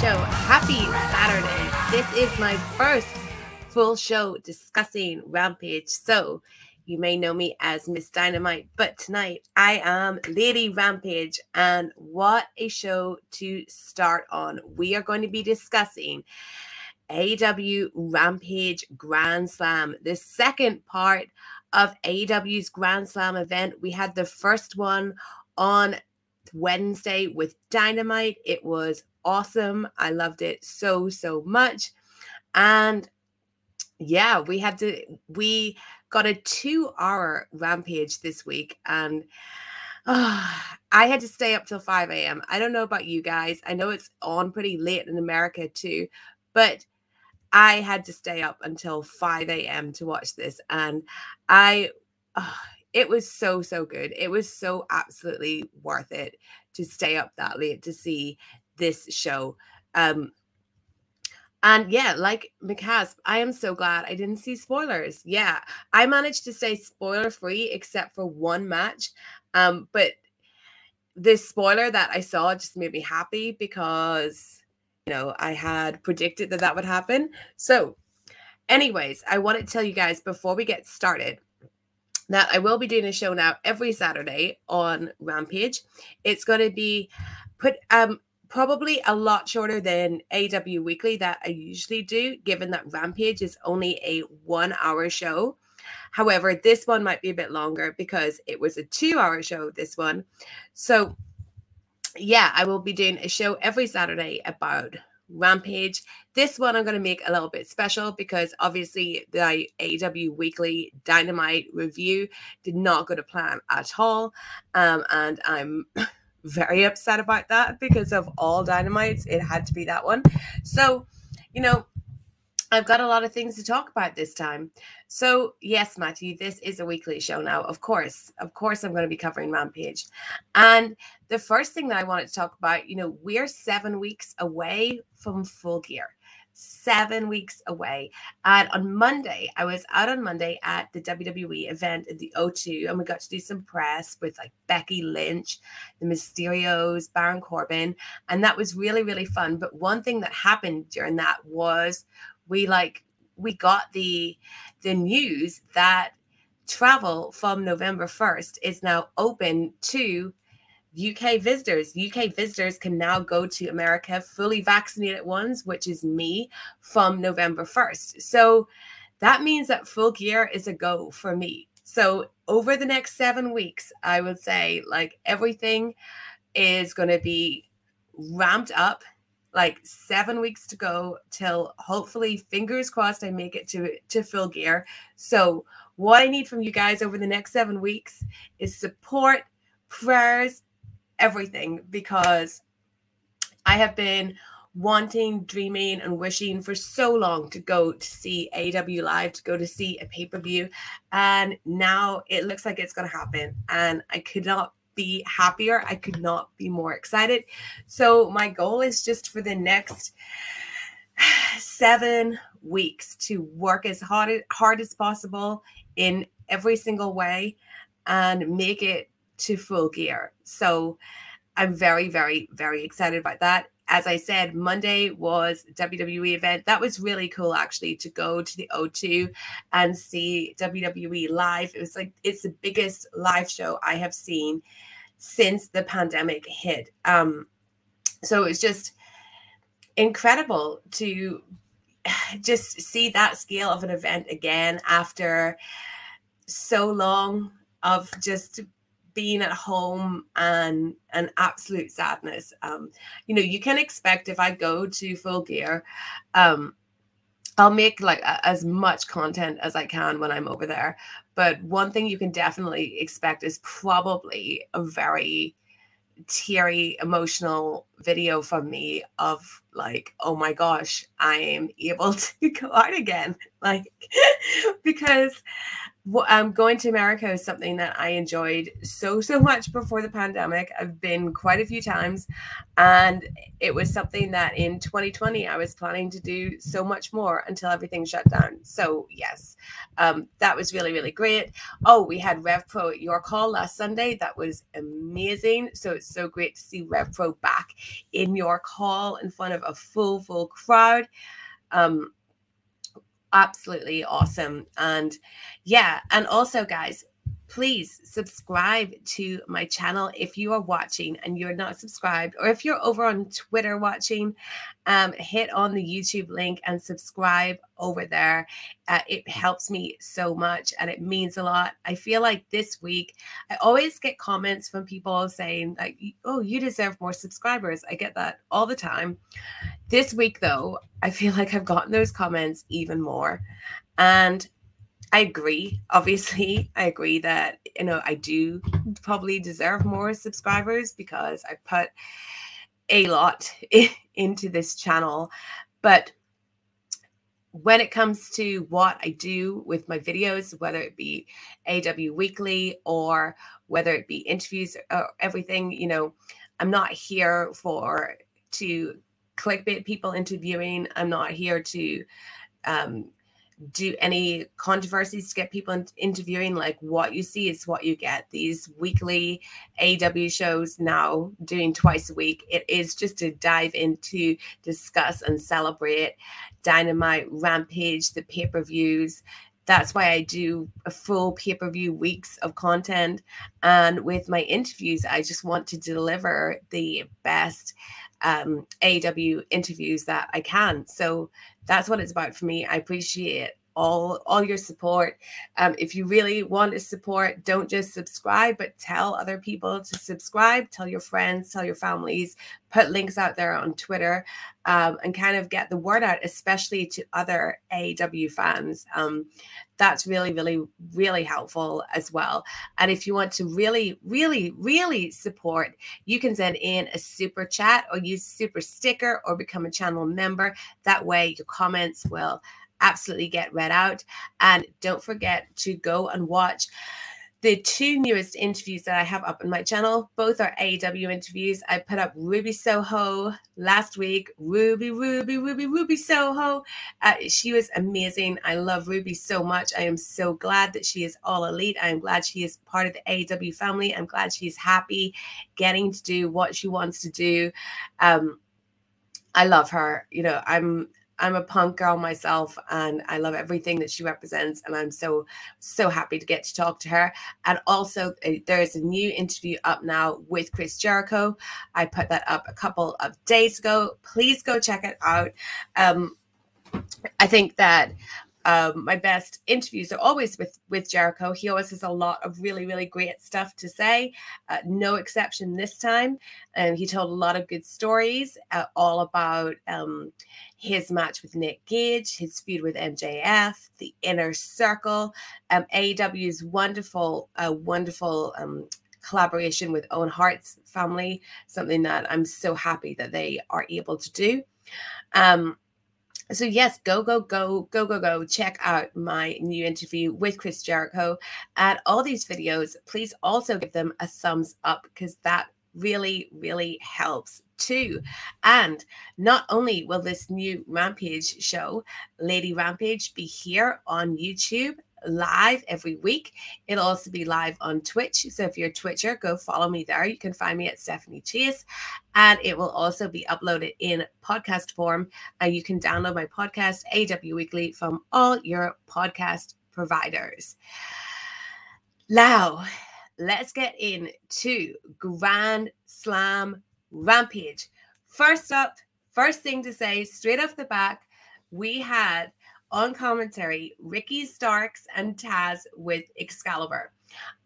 show. Happy Saturday. This is my first full show discussing Rampage. So, you may know me as Miss Dynamite, but tonight I am Lady Rampage. And what a show to start on. We are going to be discussing AEW Rampage Grand Slam, the second part of AEW's Grand Slam event. We had the first one on Wednesday with Dynamite. It was awesome. I loved it so, so much. And yeah, we had to, we got a two hour rampage this week. And uh, I had to stay up till 5 a.m. I don't know about you guys. I know it's on pretty late in America too, but I had to stay up until 5 a.m. to watch this. And I, uh, it was so, so good. It was so absolutely worth it to stay up that late to see this show. Um, and yeah, like McCasp, I am so glad I didn't see spoilers. Yeah, I managed to stay spoiler free except for one match. Um, but this spoiler that I saw just made me happy because you know I had predicted that that would happen. So, anyways, I want to tell you guys before we get started that I will be doing a show now every Saturday on Rampage. It's going to be put um probably a lot shorter than AW Weekly that I usually do, given that Rampage is only a one hour show. However, this one might be a bit longer because it was a two hour show, this one. So, yeah, I will be doing a show every Saturday about Rampage. This one I'm going to make a little bit special because obviously the AW Weekly Dynamite review did not go to plan at all. Um, and I'm very upset about that because of all dynamites. It had to be that one. So, you know, I've got a lot of things to talk about this time. So, yes, Matthew, this is a weekly show now. Of course, of course, I'm going to be covering Rampage. And the first thing that I wanted to talk about, you know, we're seven weeks away from full gear seven weeks away. And on Monday, I was out on Monday at the WWE event at the O2, and we got to do some press with like Becky Lynch, the Mysterios, Baron Corbin, and that was really, really fun. But one thing that happened during that was we like we got the the news that travel from November 1st is now open to UK visitors. UK visitors can now go to America fully vaccinated ones, which is me, from November 1st. So that means that full gear is a go for me. So over the next seven weeks, I would say like everything is going to be ramped up like seven weeks to go till hopefully fingers crossed i make it to to full gear so what i need from you guys over the next seven weeks is support prayers everything because I have been wanting, dreaming, and wishing for so long to go to see AW Live, to go to see a pay per view. And now it looks like it's going to happen. And I could not be happier. I could not be more excited. So, my goal is just for the next seven weeks to work as hard, hard as possible in every single way and make it to full gear. So I'm very, very, very excited about that. As I said, Monday was WWE event. That was really cool actually to go to the O2 and see WWE live. It was like it's the biggest live show I have seen since the pandemic hit. Um, so it's just incredible to just see that scale of an event again after so long of just being at home and an absolute sadness. Um, you know, you can expect if I go to full gear, um, I'll make like a, as much content as I can when I'm over there. But one thing you can definitely expect is probably a very teary, emotional video from me of like, oh my gosh, I am able to go out again. Like, because um, going to America is something that I enjoyed so, so much before the pandemic. I've been quite a few times, and it was something that in 2020 I was planning to do so much more until everything shut down. So, yes, um, that was really, really great. Oh, we had Rev Pro at York Hall last Sunday. That was amazing. So, it's so great to see Rev Pro back in York Hall in front of a full, full crowd. Um, absolutely awesome. And yeah, and also, guys, please subscribe to my channel if you are watching and you're not subscribed, or if you're over on Twitter watching, um, hit on the YouTube link and subscribe over there. Uh, it helps me so much and it means a lot. I feel like this week, I always get comments from people saying, like, oh, you deserve more subscribers. I get that all the time. This week, though, I feel like I've gotten those comments even more. And I agree. Obviously, I agree that you know I do probably deserve more subscribers because I put a lot into this channel. But when it comes to what I do with my videos, whether it be AW Weekly or whether it be interviews or everything, you know, I'm not here for to clickbait people interviewing. I'm not here to um, do any controversies to get people in- interviewing. Like what you see is what you get. These weekly AW shows now doing twice a week. It is just to dive into, discuss, and celebrate Dynamite, Rampage, the pay per views. That's why I do a full pay per view weeks of content. And with my interviews, I just want to deliver the best um, AW interviews that I can. So that's what it's about for me. I appreciate all all your support. Um, if you really want to support, don't just subscribe, but tell other people to subscribe. Tell your friends, tell your families. Put links out there on Twitter, um, and kind of get the word out, especially to other AW fans. Um, that's really, really, really helpful as well. And if you want to really, really, really support, you can send in a super chat or use super sticker or become a channel member. That way, your comments will absolutely get read out. And don't forget to go and watch the two newest interviews that I have up on my channel. Both are AEW interviews. I put up Ruby Soho last week. Ruby, Ruby, Ruby, Ruby Soho. Uh, she was amazing. I love Ruby so much. I am so glad that she is all elite. I am glad she is part of the AEW family. I'm glad she's happy getting to do what she wants to do. Um, I love her. You know, I'm I'm a punk girl myself and I love everything that she represents. And I'm so, so happy to get to talk to her. And also, uh, there's a new interview up now with Chris Jericho. I put that up a couple of days ago. Please go check it out. Um, I think that um, my best interviews are always with with Jericho. He always has a lot of really really great stuff to say. Uh, no exception this time. And um, he told a lot of good stories, uh, all about um, his match with Nick Gage, his feud with MJF, the Inner Circle, um, AEW's wonderful, uh, wonderful. Um, collaboration with Owen Hart's family, something that I'm so happy that they are able to do. So yes, go, go, go, go, go, go. Check out my new interview with Chris Jericho. And all these videos, please also give them a thumbs up because that really, really helps too. And not only will this new Rampage show, Lady Rampage, be here on YouTube live every week. It'll also be live on Twitch. So if you're a Twitcher, go follow me there. You can find me at Stephanie Chase. And it will also be uploaded in podcast form. And you can download my podcast, AW Weekly, from all your podcast providers. Now, let's get into Grand Slam Rampage. First up, first thing to say, straight off the back, we had on commentary Ricky Starks and Taz with Excalibur.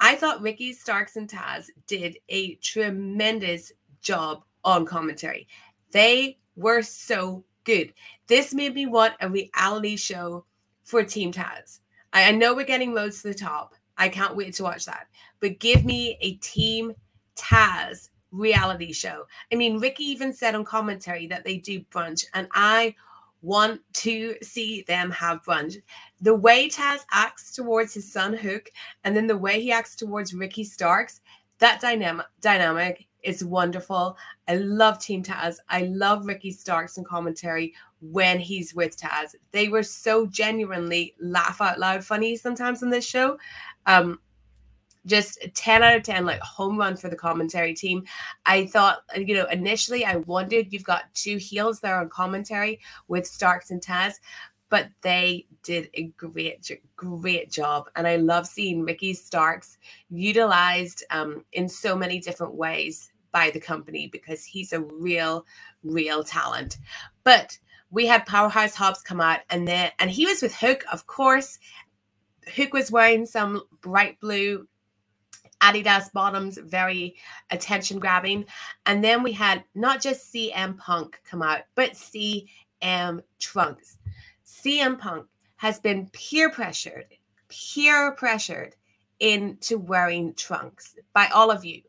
I thought Ricky Starks and Taz did a tremendous job on commentary. They were so good. This made me want a reality show for Team Taz. I, know we're getting loads to the top. I can't wait to watch that. But give me a Team Taz reality show. I mean, Ricky even said on commentary that they do brunch, and I want to see them have brunch. The way Taz acts towards his son Hook, and then the way he acts towards Ricky Starks, that dynamic dynamic is wonderful. I love Team Taz. I love Ricky Starks and commentary when he's with Taz. They were so genuinely laugh out loud funny sometimes on this show. Um, just 10 out of 10 like home run for the commentary team. I thought you know initially i wondered you've got two heels there on commentary with starks and taz but they did a great great job and i love seeing ricky starks utilized um, in so many different ways by the company because he's a real real talent. But we had powerhouse hobbs come out and then and he was with hook of course. Hook was wearing some bright blue Adidas bottoms, very attention grabbing. And then we had not just CM Punk come out, but CM Trunks. CM Punk has been peer pressured, peer pressured into wearing trunks by all of you.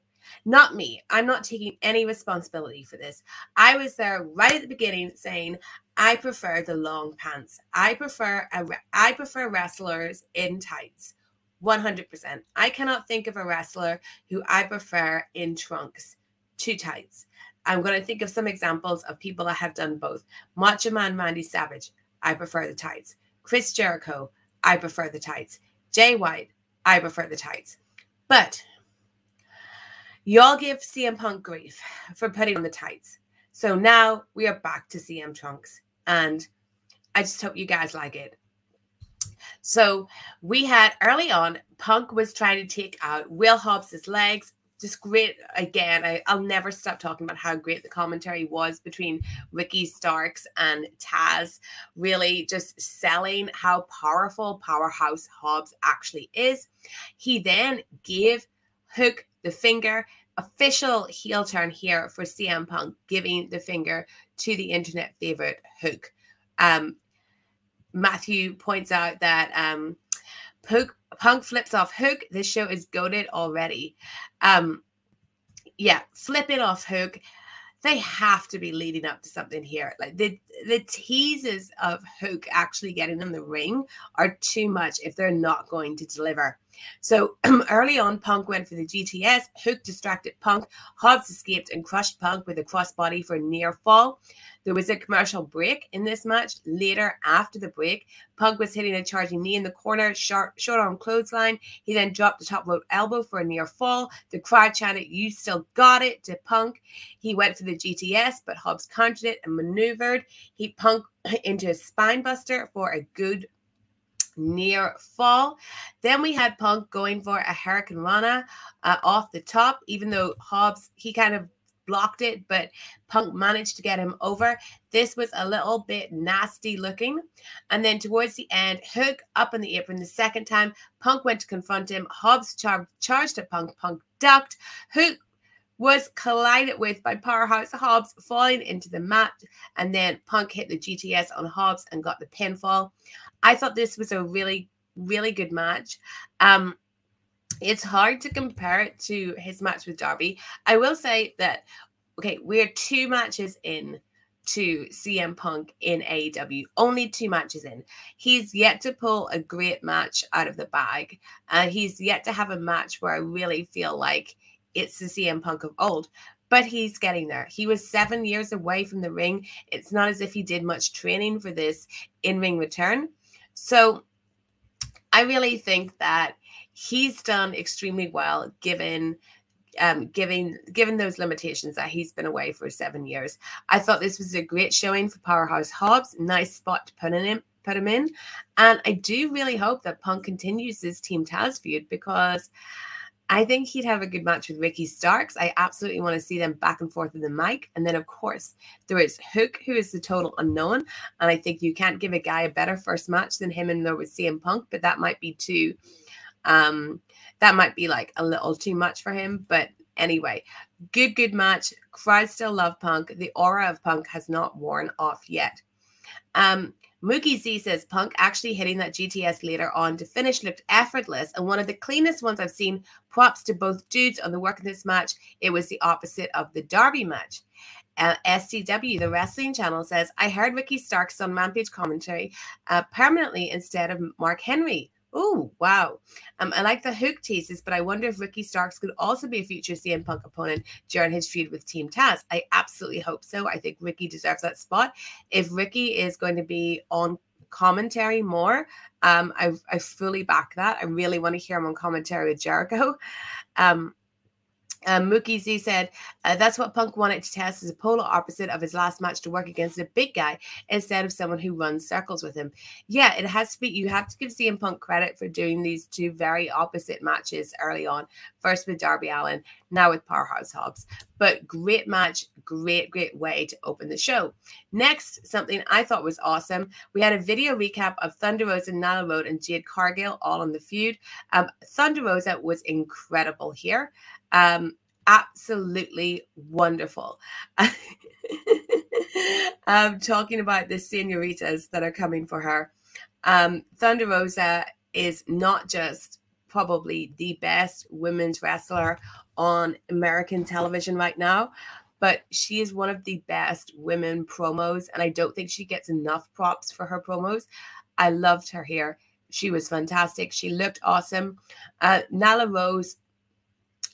Not me. I'm not taking any responsibility for this. I was there right at the beginning saying, I prefer the long pants. I prefer a, I prefer wrestlers in tights. 100%. I cannot think of a wrestler who I prefer in trunks to tights. I'm going to think of some examples of people that have done both. Macho Man Randy Savage, I prefer the tights. Chris Jericho, I prefer the tights. Jay White, I prefer the tights. But y'all give CM Punk grief for putting on the tights. So now we are back to CM Trunks. And I just hope you guys like it. So we had early on, Punk was trying to take out Will Hobbs's legs. Just great again. I, will never stop talking about how great the commentary was between Ricky Starks and Taz, really just selling how powerful Powerhouse Hobbs actually is. He then gave Hook the finger, official heel turn here for CM Punk, giving the finger to the internet favorite Hook. Um, Matthew points out that um, Punk, Punk flips off Hook. This show is goaded already. Um, yeah, flipping off Hook. They have to be leading up to something here. Like the the teases of Hook actually getting in the ring are too much if they're not going to deliver. So early on, Punk went for the GTS. Hook distracted Punk. Hobbs escaped and crushed Punk with a crossbody for a near fall. There was a commercial break in this match. Later, after the break, Punk was hitting a charging knee in the corner, short, short arm clothesline. He then dropped the top rope elbow for a near fall. The crowd chanted, You still got it to Punk. He went for the GTS, but Hobbs countered it and maneuvered. He Punk into a spine buster for a good near fall. Then we had Punk going for a Hurricanrana uh, off the top, even though Hobbs, he kind of blocked it, but Punk managed to get him over. This was a little bit nasty looking. And then towards the end, Hook up in the apron the second time. Punk went to confront him. Hobbs char- charged at Punk. Punk ducked. Hook was collided with by Powerhouse Hobbs, falling into the mat. And then Punk hit the GTS on Hobbs and got the pinfall. I thought this was a really, really good match. Um, it's hard to compare it to his match with Darby. I will say that okay, we're two matches in to CM Punk in AEW. Only two matches in. He's yet to pull a great match out of the bag. Uh, he's yet to have a match where I really feel like it's the CM Punk of old. But he's getting there. He was seven years away from the ring. It's not as if he did much training for this in ring return. So I really think that he's done extremely well given um, given given those limitations that he's been away for seven years. I thought this was a great showing for Powerhouse Hobbs. Nice spot to put in him, put him in, and I do really hope that Punk continues his Team Taz feud because I think he'd have a good match with Ricky Starks. I absolutely want to see them back and forth in the mic. And then, of course, there is Hook, who is the total unknown. And I think you can't give a guy a better first match than him and there with CM Punk, but that might be too um, that might be like a little too much for him. But anyway, good, good match. Crowd still love Punk. The aura of Punk has not worn off yet. Um, Mookie Z says Punk actually hitting that GTS later on to finish looked effortless and one of the cleanest ones I've seen. Props to both dudes on the work in this match. It was the opposite of the Darby match. Uh, SCW, the wrestling channel, says, I heard Ricky Starks on Rampage commentary uh, permanently instead of Mark Henry. Oh, wow. Um, I like the hook teases, but I wonder if Ricky Starks could also be a future CM Punk opponent during his feud with Team Taz. I absolutely hope so. I think Ricky deserves that spot. If Ricky is going to be on commentary more, um, I, I fully back that. I really want to hear him on commentary with Jericho. Um, um, Mookie Z said uh, that's what Punk wanted to test as a polar opposite of his last match to work against a big guy instead of someone who runs circles with him. Yeah, it has to be. You have to give CM Punk credit for doing these two very opposite matches early on. First with Darby Allin, now with Powerhouse Hobbs. But great match, great, great way to open the show. Next, something I thought was awesome. We had a video recap of Thunder Rosa, Nyla Rose, and Jade Cargill all on the feud. Um, Thunder Rosa was incredible here. Um, absolutely wonderful. um, talking about the senoritas that are coming for her. Um, Thunder Rosa is not just probably the best women's wrestler on American television right now, but she is one of the best women promos, and I don't think she gets enough props for her promos. I loved her here. She was fantastic. She looked awesome. Uh, Nyla Rose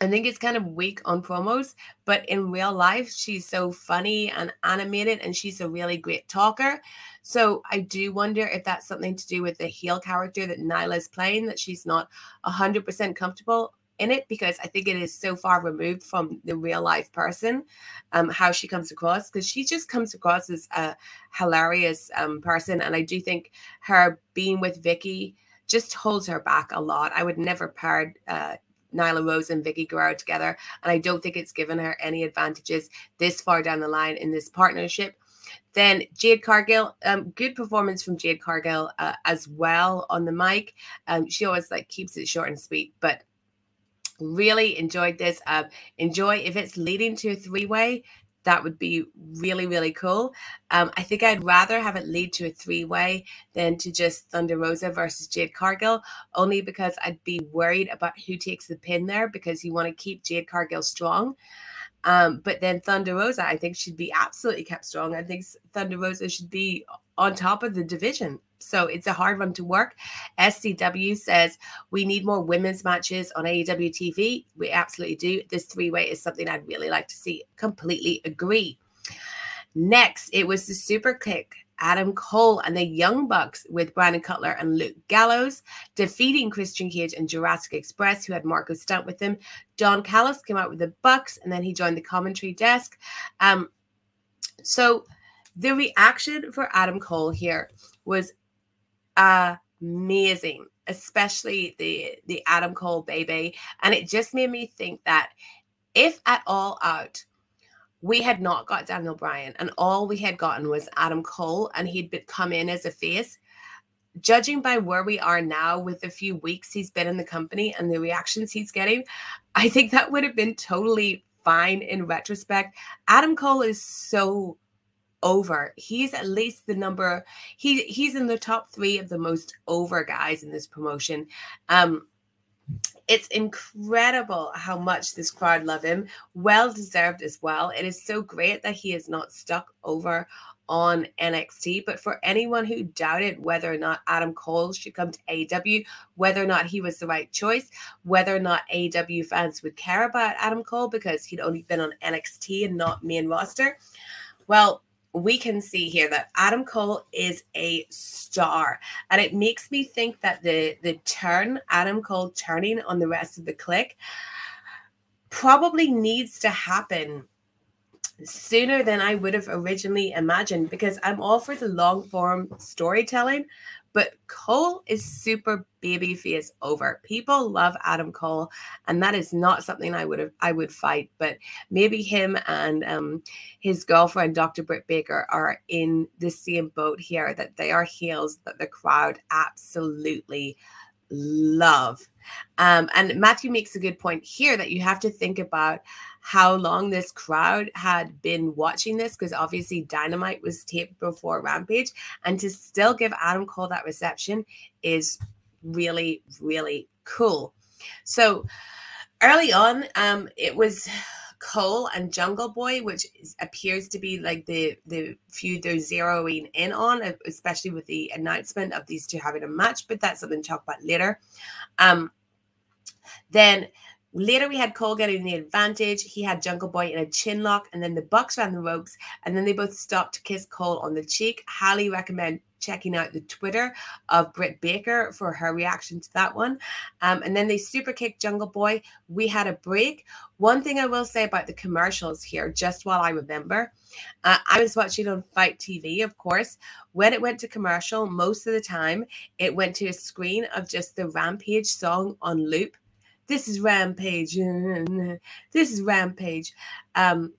I think it's kind of weak on promos, but in real life, she's so funny and animated, and she's a really great talker. So I do wonder if that's something to do with the heel character that Nyla's playing, that she's not 100% comfortable in it, because I think it is so far removed from the real life person, um, how she comes across, because she just comes across as a hilarious um, person. And I do think her being with Vickie just holds her back a lot. I would never pair uh, Nyla Rose and Vickie Guerrero together. And I don't think it's given her any advantages this far down the line in this partnership. Then Jade Cargill, um, good performance from Jade Cargill uh, as well on the mic. Um, she always like keeps it short and sweet, but really enjoyed this. Um, enjoy if it's leading to a three way that would be really really cool um, i think i'd rather have it lead to a three way than to just thunder rosa versus jade cargill only because i'd be worried about who takes the pin there because you want to keep jade cargill strong um, but then Thunder Rosa, I think, should be absolutely kept strong. I think Thunder Rosa should be on top of the division. So it's a hard one to work. SCW says we need more women's matches on AEW TV. We absolutely do. This three way is something I'd really like to see. Completely agree. Next, it was the Super Kick Adam Cole and the Young Bucks with Brandon Cutler and Luke Gallows, defeating Christian Cage and Jurassic Express, who had Marko Stunt with them. Don Callis came out with the Bucks, and then he joined the commentary desk. Um, so the reaction for Adam Cole here was amazing, especially the the Adam Cole baby, and it just made me think that if at all out we had not got Daniel Bryan, and all we had gotten was Adam Cole, and he'd come in as a face. Judging by where we are now, with the few weeks he's been in the company and the reactions he's getting, I think that would have been totally fine in retrospect. Adam Cole is so over. He's at least the number. He he's in the top three of the most over guys in this promotion. Um, it's incredible how much this crowd love him. Well deserved as well. It is so great that he is not stuck over on NXT. But for anyone who doubted whether or not Adam Cole should come to AEW, whether or not he was the right choice, whether or not AEW fans would care about Adam Cole because he'd only been on NXT and not main roster, well, we can see here that Adam Cole is a star. And it makes me think that the the turn, Adam Cole turning on the rest of the Kliq, probably needs to happen sooner than I would have originally imagined because I'm all for the long form storytelling, but Cole is super baby face over. People love Adam Cole, and that is not something I would have I would fight. But maybe him and um, his girlfriend, Dr. Britt Baker, are in the same boat here. That they are heels that the crowd absolutely love. Um, and Matthew makes a good point here that you have to think about how long this crowd had been watching this because obviously Dynamite was taped before Rampage, and to still give Adam Cole that reception is really, really cool. So early on, um, it was Cole and Jungle Boy, which is, appears to be like the the feud they're zeroing in on, especially with the announcement of these two having a match. But that's something to talk about later. Um, then Later, we had Cole getting the advantage. He had Jungle Boy in a chin lock, and then the Bucks ran the ropes, and then they both stopped to kiss Cole on the cheek. Highly recommend checking out the Twitter of Britt Baker for her reaction to that one. Um, and then they super kicked Jungle Boy. We had a break. One thing I will say about the commercials here, just while I remember, uh, I was watching on Fight TV, of course. When it went to commercial, most of the time it went to a screen of just the Rampage song on loop this is rampage. This is rampage. Um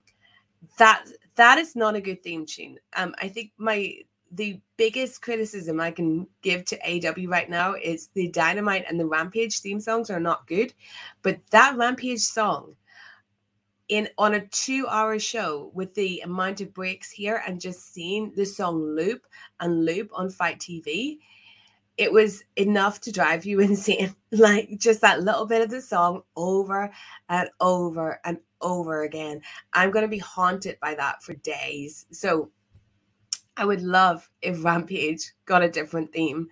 that that is not a good theme tune. Um i think my the biggest criticism i can give to aw right now is the dynamite and the rampage theme songs are not good but that rampage song in on a two hour show with the amount of breaks here and just seeing the song loop and loop on Fight TV it was enough to drive you insane. Like just that little bit of the song over and over and over again. I'm going to be haunted by that for days. So I would love if Rampage got a different theme.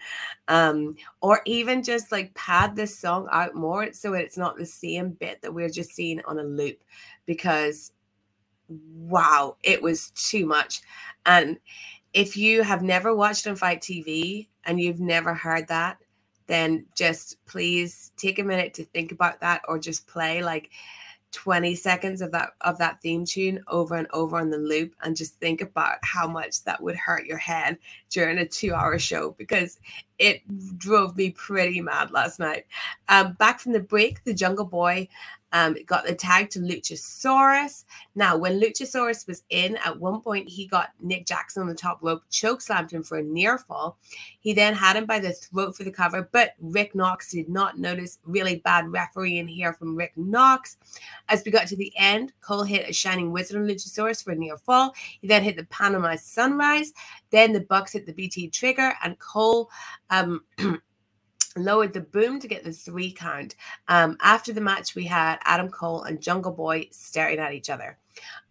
Um, or even just like pad this song out more so it's not the same bit that we're just seeing on a loop because wow, it was too much. And if you have never watched on Fight TV and you've never heard that, then just please take a minute to think about that or just play like 20 seconds of that of that theme tune over and over on the loop and just think about how much that would hurt your head during a two hour show because it drove me pretty mad last night. Um, back from the break the jungle boy um, got the tag to Luchasaurus. Now, when Luchasaurus was in, at one point he got Nick Jackson on the top rope, choke slammed him for a near fall. He then had him by the throat for the cover, but Rick Knox did not notice really bad refereeing here from Rick Knox. As we got to the end, Cole hit a Shining Wizard on Luchasaurus for a near fall. He then hit the Panama Sunrise. Then the Bucks hit the BTE Trigger, and Cole. Um, lowered the boom to get the three count. Um, after the match, we had Adam Cole and Jungle Boy staring at each other.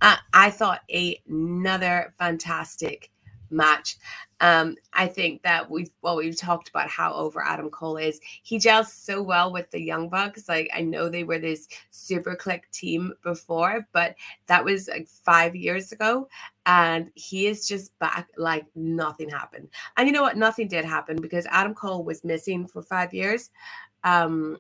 Uh, I thought another fantastic match. Um, I think that we've well, we've talked about how over Adam Cole is. He gels so well with the Young Bucks. Like I know they were this Super Kliq team before, but that was like five years ago, and he is just back like nothing happened. And you know what? Nothing did happen because Adam Cole was missing for five years. Um,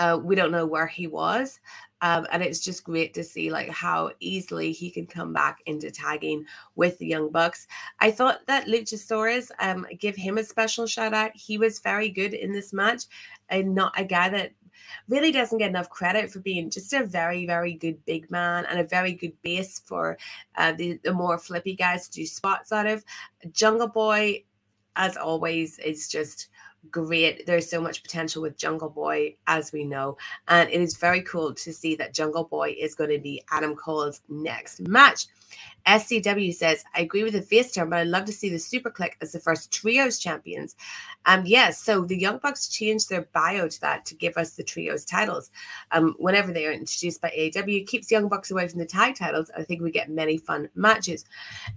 uh, we don't know where he was. Um, and it's just great to see like how easily he can come back into tagging with the Young Bucks. I thought that Luchasaurus, um, give him a special shout out. He was very good in this match, and not a guy that really doesn't get enough credit for being just a very, very good big man and a very good base for uh, the, the more flippy guys to do spots out of. Jungle Boy, as always, is just great. There's so much potential with Jungle Boy, as we know. And it is very cool to see that Jungle Boy is going to be Adam Cole's next match. SCW says, I agree with the face turn, but I'd love to see the Super Kliq as the first trios champions. Um, yes, so the Young Bucks changed their bio to that to give us the trios titles. Um, whenever they are introduced by AEW, keeps Young Bucks away from the tag titles. I think we get many fun matches.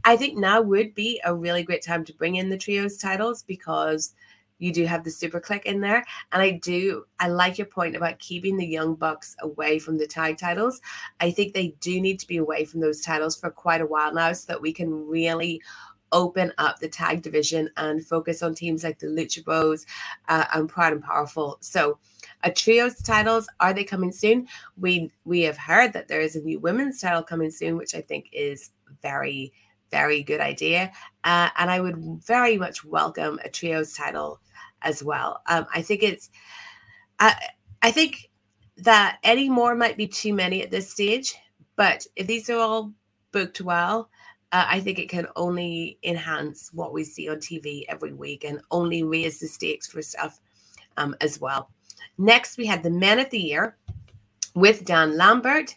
I think now would be a really great time to bring in the trios titles because you do have the Super Kliq in there. And I do, I like your point about keeping the Young Bucks away from the tag titles. I think they do need to be away from those titles for quite a while now so that we can really open up the tag division and focus on teams like the Lucha Bros uh, and Proud and Powerful. So, a trios titles are they coming soon? We we have heard that there is a new women's title coming soon, which I think is very very good idea. Uh, and I would very much welcome a trios title as well. Um, I think it's, I, I think that any more might be too many at this stage, but if these are all booked well, uh, I think it can only enhance what we see on TV every week and only raise the stakes for stuff um, as well. Next, we had the Men of the Year with Dan Lambert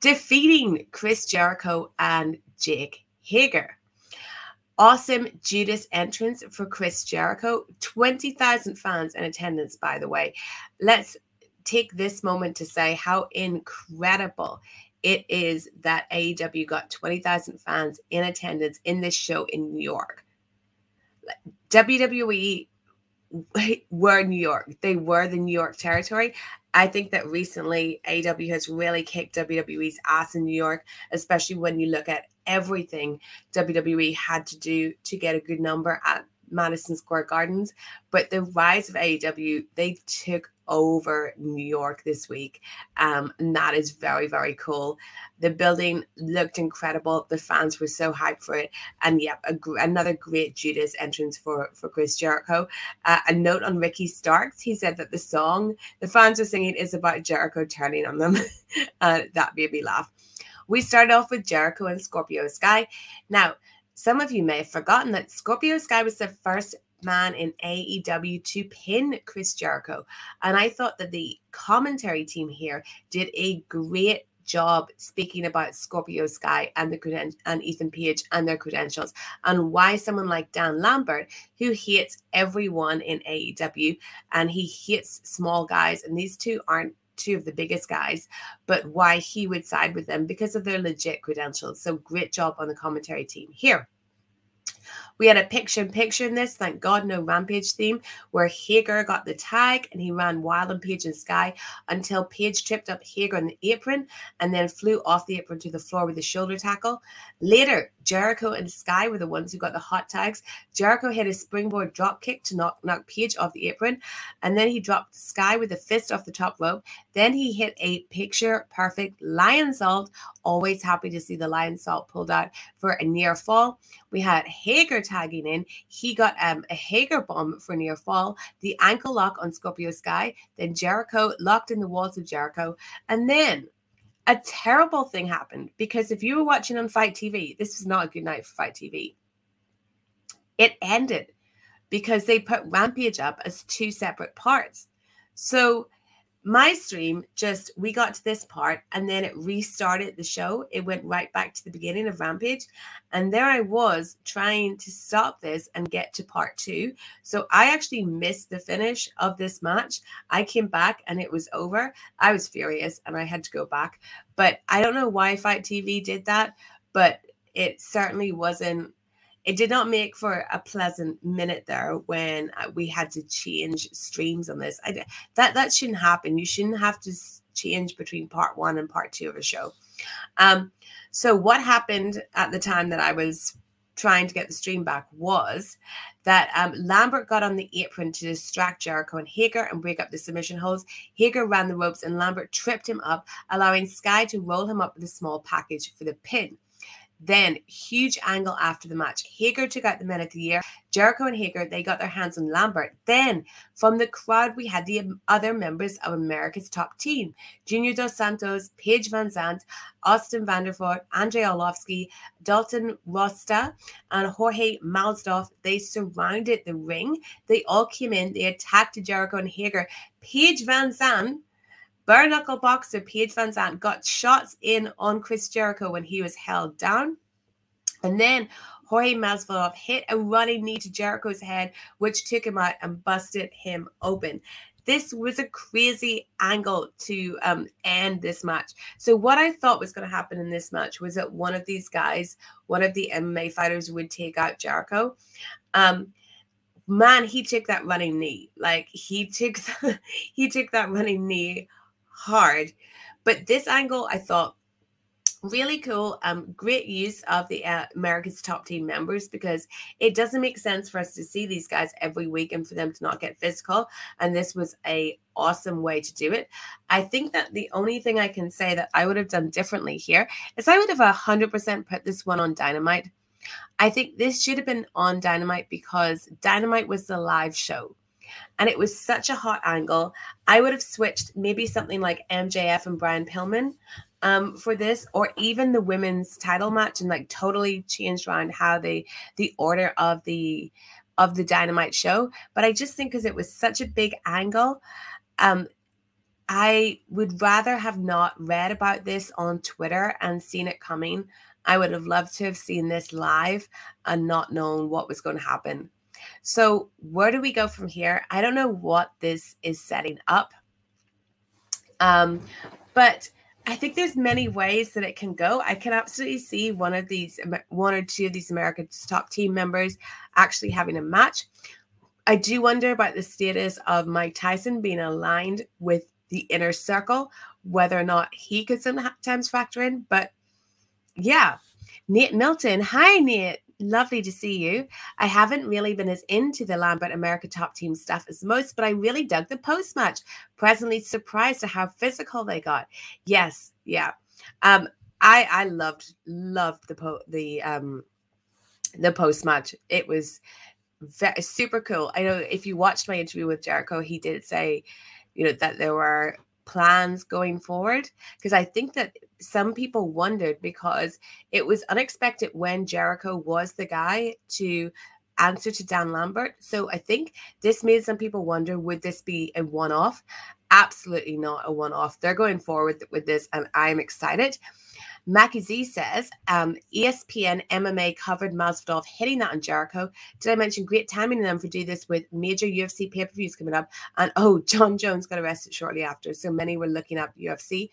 defeating Chris Jericho and Jake Hager. Awesome Judas entrance for Chris Jericho. 20,000 fans in attendance, by the way. Let's take this moment to say how incredible it is that AEW got 20,000 fans in attendance in this show in New York. WWE were New York. They were the New York territory. I think that recently AEW has really kicked WWE's ass in New York, especially when you look at everything WWE had to do to get a good number at Madison Square Gardens. But the rise of AEW, they took over New York this week. Um, and that is very, very cool. The building looked incredible. The fans were so hyped for it. And yep, gr- another great Judas entrance for, for Chris Jericho. Uh, a note on Ricky Starks. He said that the song the fans are singing is about Jericho turning on them. uh, that made me laugh. We started off with Jericho and Scorpio Sky. Now, some of you may have forgotten that Scorpio Sky was the first man in AEW to pin Chris Jericho. And I thought that the commentary team here did a great job speaking about Scorpio Sky and the creden- and Ethan Page and their credentials and why someone like Dan Lambert who hates everyone in AEW and he hates small guys and these two aren't two of the biggest guys but why he would side with them because of their legit credentials so great job on the commentary team here we had a picture in picture in this, thank God, no Rampage theme, where Hager got the tag and he ran wild on Page and Sky until Page tripped up Hager on the apron and then flew off the apron to the floor with a shoulder tackle. Later, Jericho and Sky were the ones who got the hot tags. Jericho hit a springboard drop kick to knock, knock Page off the apron, and then he dropped Sky with a fist off the top rope. Then he hit a picture perfect Lionsault. Always happy to see the Lionsault pulled out for a near fall. We had Hager tagging in. He got um, a Hager bomb for near fall, the ankle lock on Scorpio Sky, then Jericho locked in the walls of Jericho. And then a terrible thing happened because if you were watching on Fight TV, this was not a good night for Fight TV. It ended because they put Rampage up as two separate parts. So my stream just we got to this part and then it restarted the show. It went right back to the beginning of rampage. And there i was trying to stop this and get to part two. So i actually missed the finish of this match. I came back and it was over. I was furious and i had to go back. But i don't know why fight tv did that but it certainly wasn't it did not make for a pleasant minute there when uh, we had to change streams on this. I, that that shouldn't happen. You shouldn't have to change between part one and part two of a show. Um, so what happened at the time that I was trying to get the stream back was that um, Lambert got on the apron to distract Jericho and Hager and break up the submission holds. Hager ran the ropes and Lambert tripped him up, allowing Sky to roll him up with a small package for the pin. Then, huge angle after the match. Hager took out the men of the year. Jericho and Hager, they got their hands on Lambert. Then, from the crowd, we had the other members of America's top team Junior Dos Santos, Paige VanZant, Austin Vanderford, Andrei Arlovski, Dalton Rosta, and Jorge Masvidal. They surrounded the ring. They all came in. They attacked Jericho and Hager. Paige VanZant Bare knuckle boxer Paige VanZant got shots in on Chris Jericho when he was held down. And then Jorge Masvidal hit a running knee to Jericho's head, which took him out and busted him open. This was a crazy angle to um, end this match. So, what I thought was going to happen in this match was that one of these guys, one of the MMA fighters, would take out Jericho. Um, man, he took that running knee. Like he took, the, he took that running knee hard. But this angle, I thought, really cool. Um great use of the uh, america's top team members because it doesn't make sense for us to see these guys every week and for them to not get physical. And this was a awesome way to do it. I think that the only thing i can say that i would have done differently here is i would have 100% put this one on dynamite. I think this should have been on dynamite because dynamite was the live show and it was such a hot angle. I would have switched maybe something like MJF and Brian Pillman um, for this, or even the women's title match, and like totally changed around how they the order of the of the Dynamite show. But I just think because it was such a big angle, um, I would rather have not read about this on Twitter and seen it coming. I would have loved to have seen this live and not known what was going to happen. So, where do we go from here? I don't know what this is setting up. Um, but I think there's many ways that it can go. I can absolutely see one of these, one or two of these America's top team members actually having a match. I do wonder about the status of Mike Tyson being aligned with the inner circle, whether or not he could sometimes factor in. But yeah, Nate Milton. Hi, Nate. Lovely to see you. I haven't really been as into the Lambert America Top Team stuff as most, but I really dug the post match. Presently surprised at how physical they got. Yes, yeah. Um, I I loved loved the po- the um the post match. It was very, super cool. I know if you watched my interview with Jericho, he did say, you know, that there were plans going forward because I think that some people wondered because it was unexpected when Jericho was the guy to answer to Dan Lambert. So I think this made some people wonder would this be a one off? Absolutely not a one off. They're going forward with this, and I'm excited. Mackie Z says, um, ESPN MMA covered Masvidal hitting that on Jericho. Did I mention great timing in them for do this with major UFC pay per views coming up? And oh, Jon Jones got arrested shortly after. So many were looking up UFC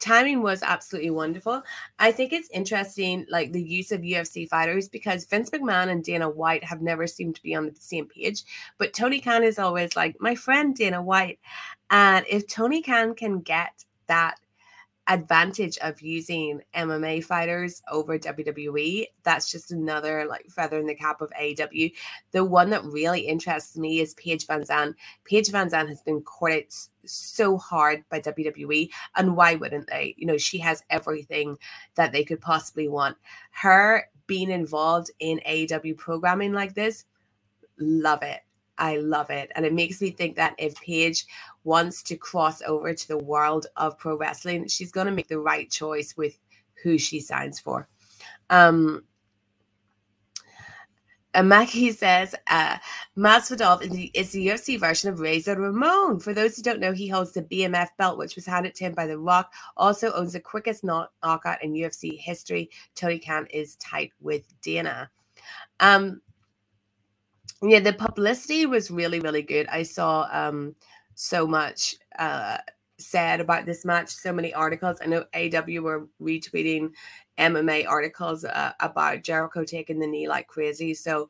timing was absolutely wonderful. I think it's interesting, like the use of UFC fighters, because Vince McMahon and Dana White have never seemed to be on the same page. But Tony Khan is always like, my friend Dana White. And if Tony Khan can get that advantage of using MMA fighters over WWE. That's just another like feather in the cap of AEW. The one that really interests me is Paige Van VanZant. Paige Van VanZant has been courted so hard by WWE, and why wouldn't they? You know, she has everything that they could possibly want. Her being involved in AEW programming like this, love it. I love it. And it makes me think that if Paige wants to cross over to the world of pro wrestling, she's going to make the right choice with who she signs for. Um, and Mackie says, uh, Masvidal is the, is the UFC version of Razor Ramon. For those who don't know, he holds the BMF belt, which was handed to him by The Rock. Also owns the quickest knock- knockout in UFC history. Tony Khan is tight with Dana. Um, yeah, the publicity was really, really good. I saw um, so much uh, said about this match, so many articles. I know AW were retweeting MMA articles uh, about Jericho taking the knee like crazy. So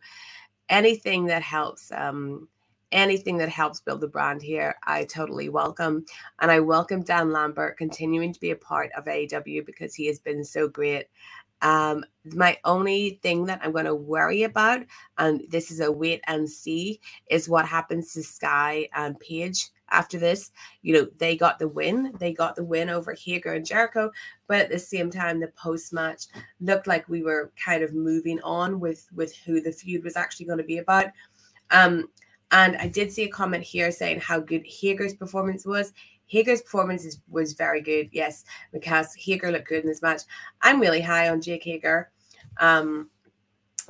anything that helps, um, anything that helps build the brand here, I totally welcome. And I welcome Dan Lambert continuing to be a part of AW because he has been so great. Um, my only thing that I'm going to worry about, and this is a wait and see, is what happens to Sky and Paige after this. You know, they got the win. They got the win over Hager and Jericho, but at the same time, the post match looked like we were kind of moving on with with who the feud was actually going to be about. Um, and I did see a comment here saying how good Hager's performance was. Hager's performance is, was very good. Yes, because Hager looked good in this match. I'm really high on Jake Hager. Um,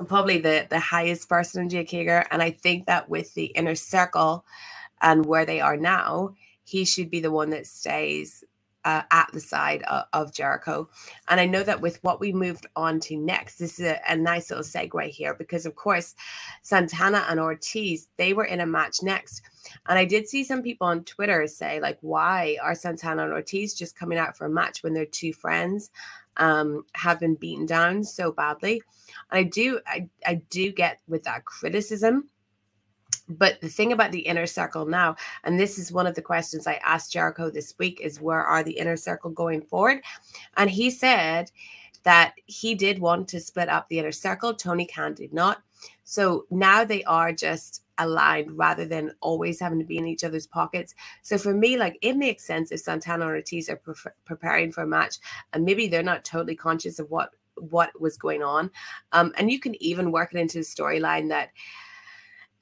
probably the the highest person in Jake Hager, and I think that with the inner circle and where they are now, he should be the one that stays uh, at the side of, of, Jericho. And I know that with what we moved on to next, this is a, a, nice little segue here because, of course, Santana and Ortiz, they were in a match next. And I did see some people on Twitter say, like, why are Santana and Ortiz just coming out for a match when their two friends um, have been beaten down so badly? And I do, I, I do get with that criticism but the thing about the inner circle now, and this is one of the questions I asked Jericho this week, is where are the inner circle going forward? And he said that he did want to split up the inner circle. Tony Khan did not. So now they are just aligned rather than always having to be in each other's pockets. So for me, like it makes sense if Santana and Ortiz are pre- preparing for a match and maybe they're not totally conscious of what what was going on. Um, and you can even work it into the storyline that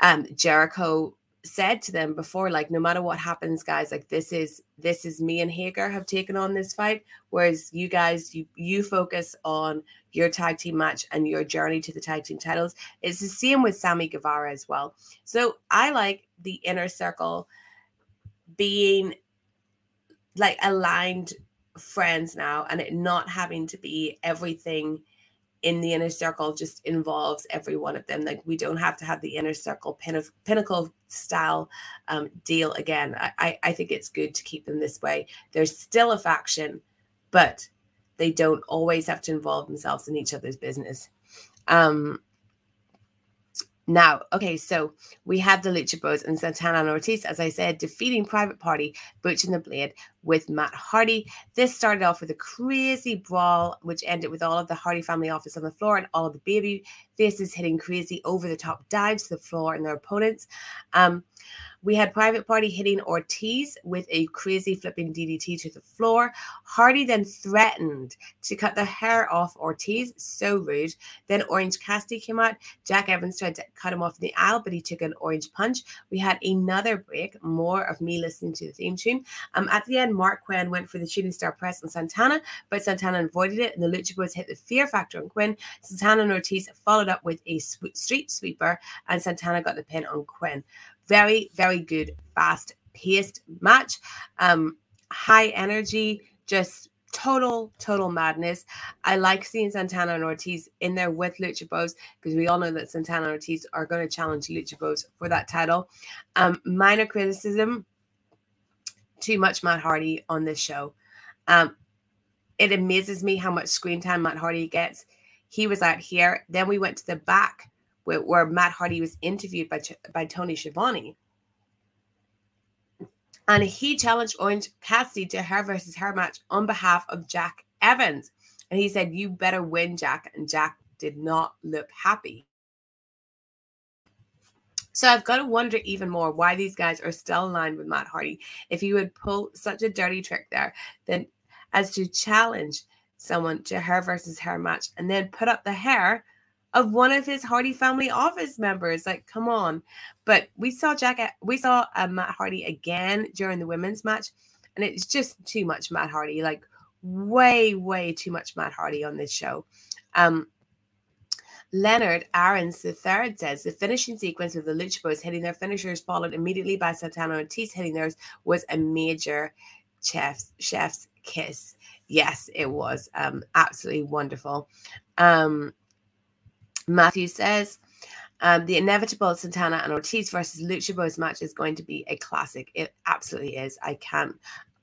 um, Jericho said to them before, like, no matter what happens, guys, like this is this is me and Hager have taken on this fight. Whereas you guys, you you focus on your tag team match and your journey to the tag team titles. It's the same with Sammy Guevara as well. So I like the inner circle being like aligned friends now and it not having to be everything in the inner circle just involves every one of them. Like we don't have to have the inner circle pin- pinnacle style um, deal again. I, I, I think it's good to keep them this way. There's still a faction but they don't always have to involve themselves in each other's business. Um, now, okay, so we have the Lucha Bros and Santana and Ortiz, as I said, defeating Private Party, Butch and the Blade with Matt Hardy. This started off with a crazy brawl, which ended with all of the Hardy family office on the floor and all of the baby faces hitting crazy over the top dives to the floor and their opponents. Um, we had Private Party hitting Ortiz with a crazy flipping DDT to the floor. Hardy then threatened to cut the hair off Ortiz. So rude. Then Orange Cassidy came out. Jack Evans tried to cut him off in the aisle, but he took an orange punch. We had another break, more of me listening to the theme tune. Um, at the end, Marq Quen went for the shooting star press on Santana, but Santana avoided it, and the Lucha Bros hit the fear factor on Quen. Santana and Ortiz followed up with a street sweeper, and Santana got the pin on Quen. Very, very good, fast paced match. Um, high energy, just total, total madness. I like seeing Santana and Ortiz in there with Lucha Bros because we all know that Santana and Ortiz are going to challenge Lucha Bros for that title. Um, minor criticism too much Matt Hardy on this show. Um, it amazes me how much screen time Matt Hardy gets. He was out here. Then we went to the back where, where Matt Hardy was interviewed by by Tony Schiavone. And he challenged Orange Cassidy to hair versus hair match on behalf of Jack Evans. And he said, You better win, Jack. And Jack did not look happy. So I've got to wonder even more why these guys are still aligned with Matt Hardy. If he would pull such a dirty trick there, then as to challenge someone to hair versus hair match and then put up the hair of one of his Hardy family office members. Like, come on. But we saw Jack, we saw uh, Matt Hardy again during the women's match, and it's just too much Matt Hardy. Like, way, way too much Matt Hardy on this show. Um, Leonard Aarons III says the finishing sequence of the Lucha Bros hitting their finishers, followed immediately by Santana Ortiz hitting theirs, was a major chef's chef's kiss. Yes, it was um, absolutely wonderful. Um, Matthew says, um, the inevitable Santana and Ortiz versus Lucha Bros match is going to be a classic. It absolutely is. I can't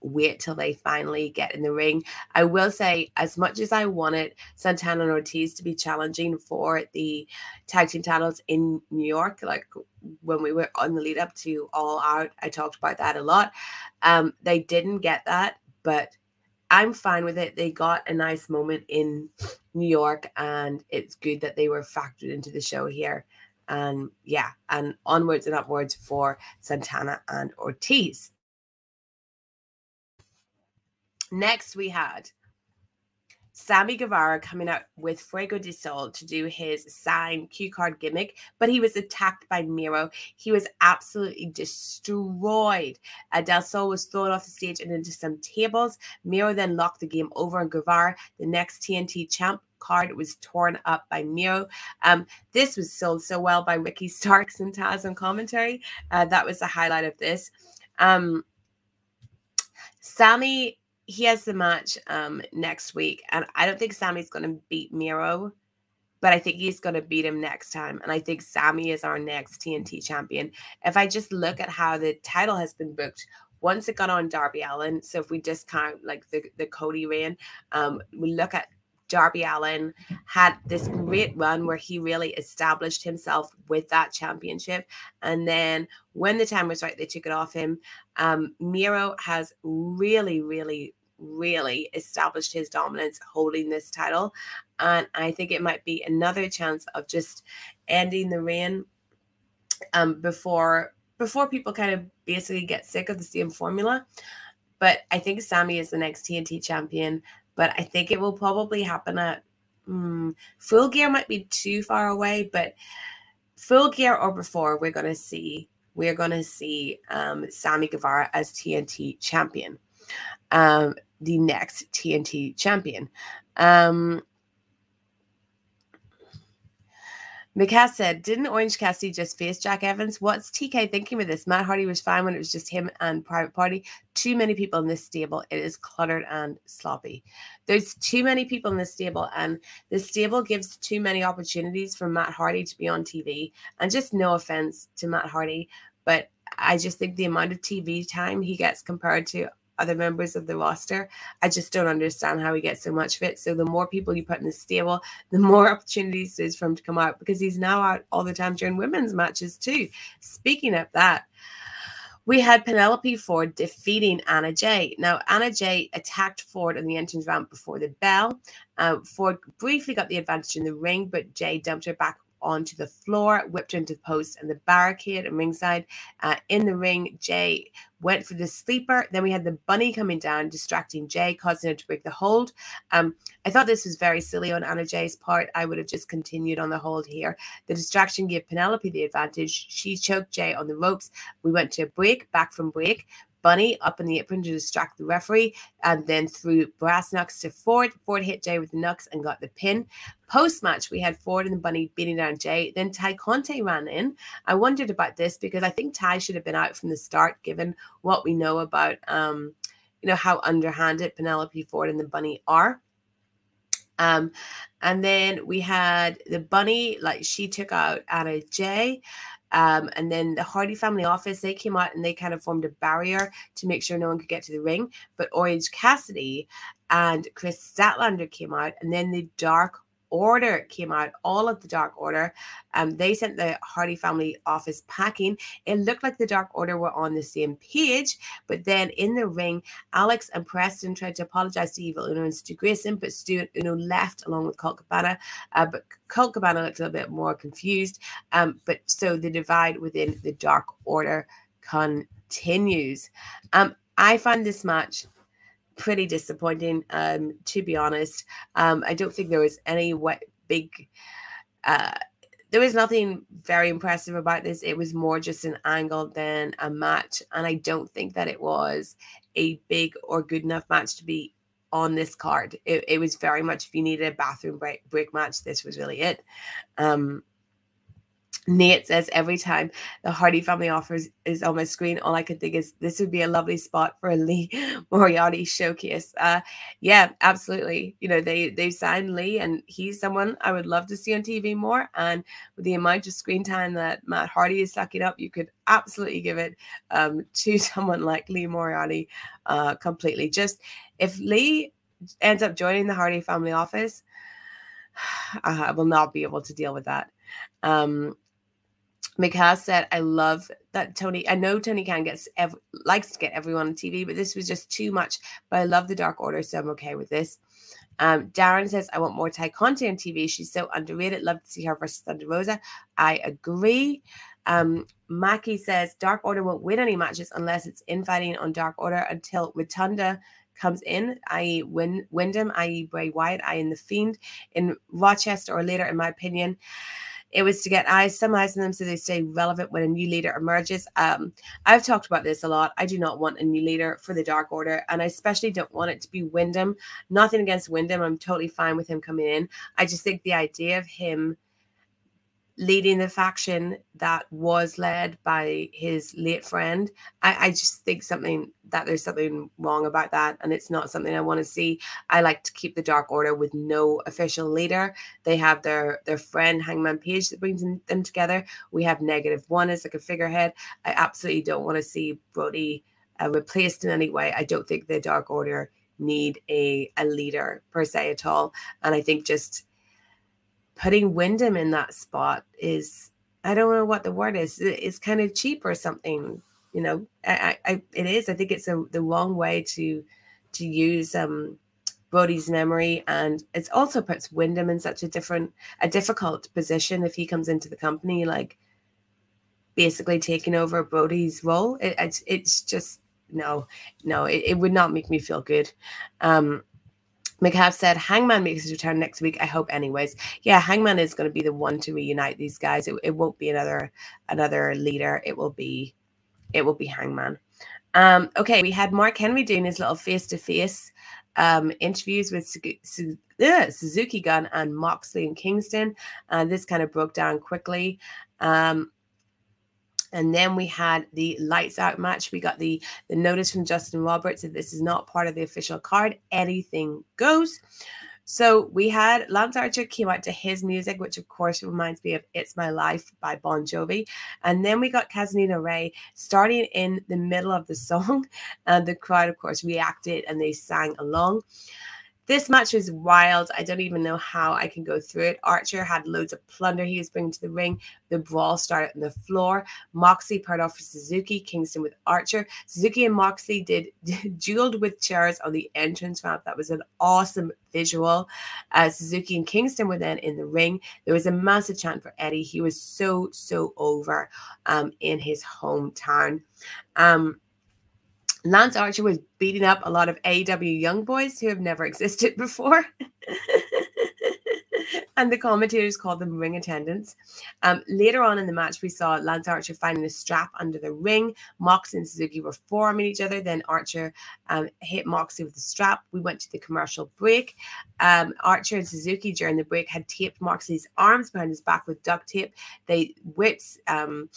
wait till they finally get in the ring. I will say, as much as I wanted Santana and Ortiz to be challenging for the tag team titles in New York, like when we were on the lead up to All Out, I talked about that a lot. Um, they didn't get that, but I'm fine with it. They got a nice moment in New York, and it's good that they were factored into the show here. And yeah, and onwards and upwards for Santana and Ortiz. Next, we had Sammy Guevara coming out with Fuego Del Sol to do his sign cue card gimmick, but he was attacked by Miro. He was absolutely destroyed. Uh, Del Sol was thrown off the stage and into some tables. Miro then locked the game over on Guevara. The next TNT champ card was torn up by Miro. Um, this was sold so well by Ricky Starks and Taz on commentary. Uh, that was the highlight of this. Um, Sammy he has the match um next week, and I don't think Sammy's going to beat Miro, but I think he's going to beat him next time. And I think Sammy is our next TNT champion. If I just look at how the title has been booked, once it got on Darby Allin, so if we discount like the the Cody reign, um, we look at Darby Allin had this great run where he really established himself with that championship. And then when the time was right, they took it off him. Um, Miro has really, really really established his dominance holding this title. And I think it might be another chance of just ending the reign um, before before people kind of basically get sick of the same formula. But I think Sammy is the next TNT champion. But I think it will probably happen at mm, full gear might be too far away, but full gear or before we're going to see we're to see um, Sammy Guevara as TNT champion. Um, the next TNT champion. Um, McCass said, Didn't Orange Cassidy just face Jack Evans? What's TK thinking with this? Matt Hardy was fine when it was just him and Private Party. Too many people in this stable. It is cluttered and sloppy. There's too many people in this stable, and the stable gives too many opportunities for Matt Hardy to be on TV. And just no offense to Matt Hardy, but I just think the amount of TV time he gets compared to other members of the roster. I just don't understand how he gets so much fit. So the more people you put in the stable, the more opportunities there's for him to come out because he's now out all the time during women's matches too. Speaking of that, we had Penelope Ford defeating Anna Jay. Now, Anna Jay attacked Ford on the entrance ramp before the bell. Uh, Ford briefly got the advantage in the ring, but Jay dumped her back onto the floor, whipped into the post and the barricade and ringside. Uh, in the ring, Jay went for the sleeper. Then we had the bunny coming down, distracting Jay, causing her to break the hold. Um, I thought this was very silly on Anna Jay's part. I would have just continued on the hold here. The distraction gave Penelope the advantage. She choked Jay on the ropes. We went to a break, back from break. Bunny up in the apron to distract the referee, and then threw brass knucks to Ford. Ford hit Jay with the knucks and got the pin. Post match, we had Ford and the Bunny beating down Jay. Then Tay Conti ran in. I wondered about this because I think Tay should have been out from the start, given what we know about, um, you know, how underhanded Penelope Ford and the Bunny are. Um, and then we had the bunny, like she took out Anna Jay. Um, and then the Hardy family office, they came out and they kind of formed a barrier to make sure no one could get to the ring. But Orange Cassidy and Kris Statlander came out, and then the Dark Order came out, all of the Dark Order. Um, they sent the Hardy family office packing. It looked like the Dark Order were on the same page, but then in the ring, Alex and Preston tried to apologize to Evil Uno and Stu Grayson, but Stu and Uno left along with Colt Cabana. Uh, but Colt Cabana looked a little bit more confused. Um, but so the divide within the Dark Order continues. Um, I find this match pretty disappointing, um, to be honest. Um, I don't think there was any what big. Uh, there was nothing very impressive about this. It was more just an angle than a match, and I don't think that it was a big or good enough match to be on this card. It, it was very much if you needed a bathroom break, break match, this was really it. Um, Nate says every time the Hardy family offers is on my screen, all I can think is this would be a lovely spot for a Lee Moriarty showcase. Uh, yeah, absolutely. You know, they they signed Lee, and he's someone I would love to see on TV more. And with the amount of screen time that Matt Hardy is sucking up, you could absolutely give it um, to someone like Lee Moriarty uh, completely. Just if Lee ends up joining the Hardy family office, I will not be able to deal with that. Um, Mikhail said, I love that Tony. I know Tony Khan gets ev- likes to get everyone on TV, but this was just too much. But I love the Dark Order, so I'm okay with this. Um, Darren says, I want more Tay Conti on TV. She's so underrated. Love to see her versus Thunder Rosa. I agree. Um, Mackie says, Dark Order won't win any matches unless it's infighting on Dark Order until Rotunda comes in, i.e., Win- Windham, i.e., Bray Wyatt, i.e., The Fiend, in Rochester or later, in my opinion. It was to get eyes, some eyes on them so they stay relevant when a new leader emerges. Um, I've talked about this a lot. I do not want a new leader for the Dark Order, and I especially don't want it to be Windham. Nothing against Windham. I'm totally fine with him coming in. I just think the idea of him leading the faction that was led by his late friend. I, I, just think something that there's something wrong about that, and it's not something I want to see. I like to keep the Dark Order with no official leader. They have their their friend Hangman Page that brings them together. We have Negative One as like a figurehead. I absolutely don't want to see Brodie uh, replaced in any way. I don't think the Dark Order need a a leader per se at all, and I think just putting Windham in that spot is I don't know what the word is. It's kind of cheap or something. You know, I, I it is. I think it's a, the wrong way to to use um Brodie's memory, and it also puts Windham in such a different, a difficult position if he comes into the company, like basically taking over Brodie's role. It, it's it's just no, no, it, it would not make me feel good. Um, McCaff said Hangman makes his return next week. I hope, anyways. Yeah, Hangman is going to be the one to reunite these guys. It, it won't be another another leader. It will be it will be Hangman. Um, okay, we had Mark Henry doing his little face to face interviews with Suzuki Gun and Moxley and Kingston. And this kind of broke down quickly. Um, and then we had the lights out match. We got the the notice from Justin Roberts that this is not part of the official card. Anything goes. So we had Lance Archer came out to his music, which of course reminds me of It's My Life by Bon Jovi. And then we got Kaze Ni Nare starting in the middle of the song. And the crowd, of course, reacted and they sang along. This match was wild. I don't even know how I can go through it. Archer had loads of plunder he was bringing to the ring. The brawl started on the floor. Moxley paired off with Suzuki, Kingston with Archer. Suzuki and Moxley did dueled with chairs on the entrance ramp. That was an awesome visual. Uh, Suzuki and Kingston were then in the ring. There was a massive chant for Eddie. He was so, so over um, in his hometown. Um, Lance Archer was beating up a lot of AW young boys who have never existed before. and the commentators called them ring attendants. Um, later on in the match, we saw Lance Archer finding a strap under the ring. Mox and Suzuki were forming each other. Then Archer um, hit Moxley with the strap. We went to the commercial break. Um, Archer and Suzuki during the break had taped Moxley's arms behind his back with duct tape. They whipped um,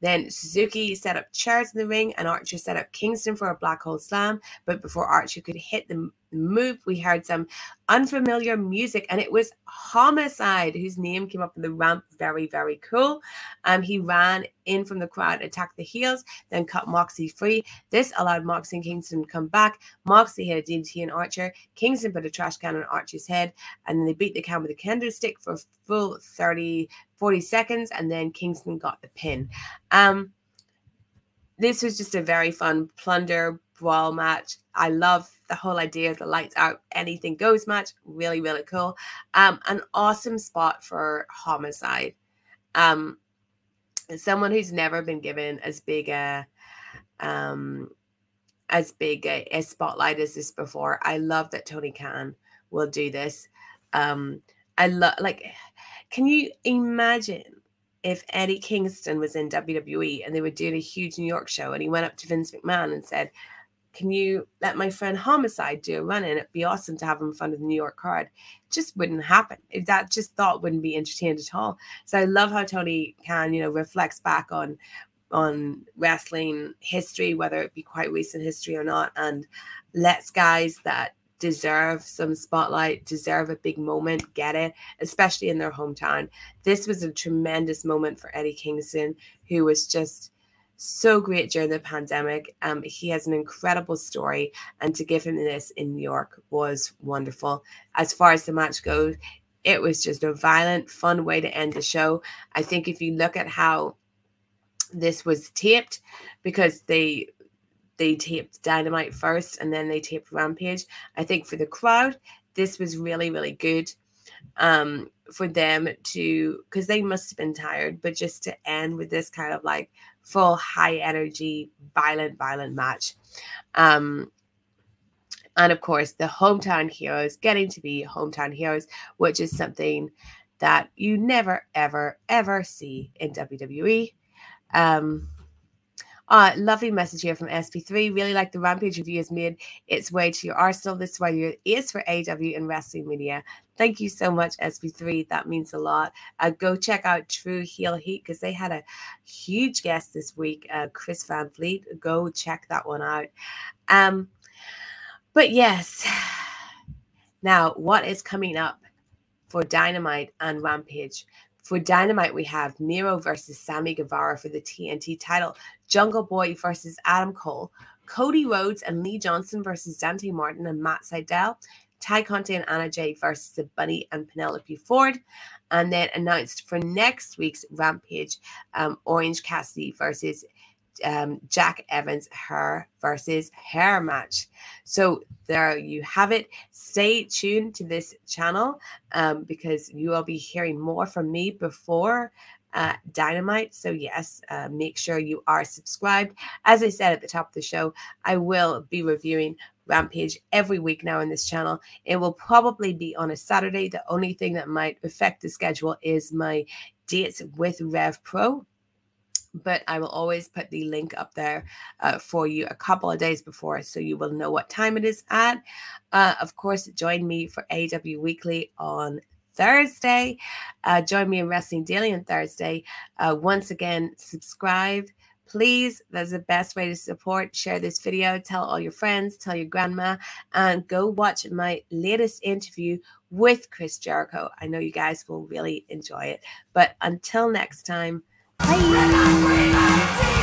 then Suzuki set up chairs in the ring, and Archer set up Kingston for a black hole slam. But before Archer could hit the move, we heard some unfamiliar music, and it was Homicide, whose name came up in the ramp. Very, very cool. Um, he ran in from the crowd, attacked the heels, then cut Moxie free. This allowed Moxie and Kingston to come back. Moxie hit a DDT on Archer. Kingston put a trash can on Archer's head, and then they beat the can with a kendo stick for a full 30, 40 seconds, and then Kingston got the pin. Um, this was just a very fun plunder brawl match. I love the whole idea of the lights out, anything goes match. Really, really cool. Um, an awesome spot for homicide. Um, someone who's never been given as big a um as big a, a spotlight as this before. I love that Tony Khan will do this. Um, I love like can you imagine if Eddie Kingston was in WWE and they were doing a huge New York show and he went up to Vince McMahon and said, Can you let my friend Homicide do a run in? It'd be awesome to have him in front of the New York card. It just wouldn't happen. That just thought wouldn't be entertained at all. So I love how Tony Khan, you know, reflects back on on wrestling history, whether it be quite recent history or not, and lets guys that deserve some spotlight, deserve a big moment, get it, especially in their hometown. This was a tremendous moment for Eddie Kingston, who was just so great during the pandemic. Um, he has an incredible story, and to give him this in New York was wonderful. As far as the match goes, it was just a violent, fun way to end the show. I think if you look at how this was taped, because they they taped Dynamite first and then they taped Rampage. I think for the crowd, this was really, really good um, for them to, because they must have been tired, but just to end with this kind of like full high energy, violent, violent match. Um, and of course, the hometown heroes getting to be hometown heroes, which is something that you never, ever, ever see in WWE. Um, uh, lovely message here from SP3. Really like the Rampage review has made its way to your arsenal. This is why your ears for AW and wrestling media. Thank you so much, SP3. That means a lot. Uh, go check out True Heel Heat because they had a huge guest this week, uh, Chris Van Vliet. Go check that one out. Um, but yes, now what is coming up for Dynamite and Rampage? For Dynamite, we have Miro versus Sammy Guevara for the TNT title, Jungle Boy versus Adam Cole, Cody Rhodes and Lee Johnson versus Dante Martin and Matt Sydal, Tay Conti and Anna Jay versus the Bunny and Penelope Ford. And then announced for next week's Rampage, um, Orange Cassidy versus um, Jack Evans hair versus hair match. So there you have it. Stay tuned to this channel um, because you will be hearing more from me before uh, Dynamite. So, yes, uh, make sure you are subscribed. As I said at the top of the show, I will be reviewing Rampage every week now in this channel. It will probably be on a Saturday. The only thing that might affect the schedule is my dates with Rev Pro but I will always put the link up there uh, for you a couple of days before so you will know what time it is at. Uh, of course, join me for AW Weekly on Thursday. Uh, join me in Wrestling Daily on Thursday. Uh, once again, subscribe, Please, that's the best way to support. Share this video, tell all your friends, tell your grandma, and go watch my latest interview with Chris Jericho. I know you guys will really enjoy it. But until next time, 欢迎，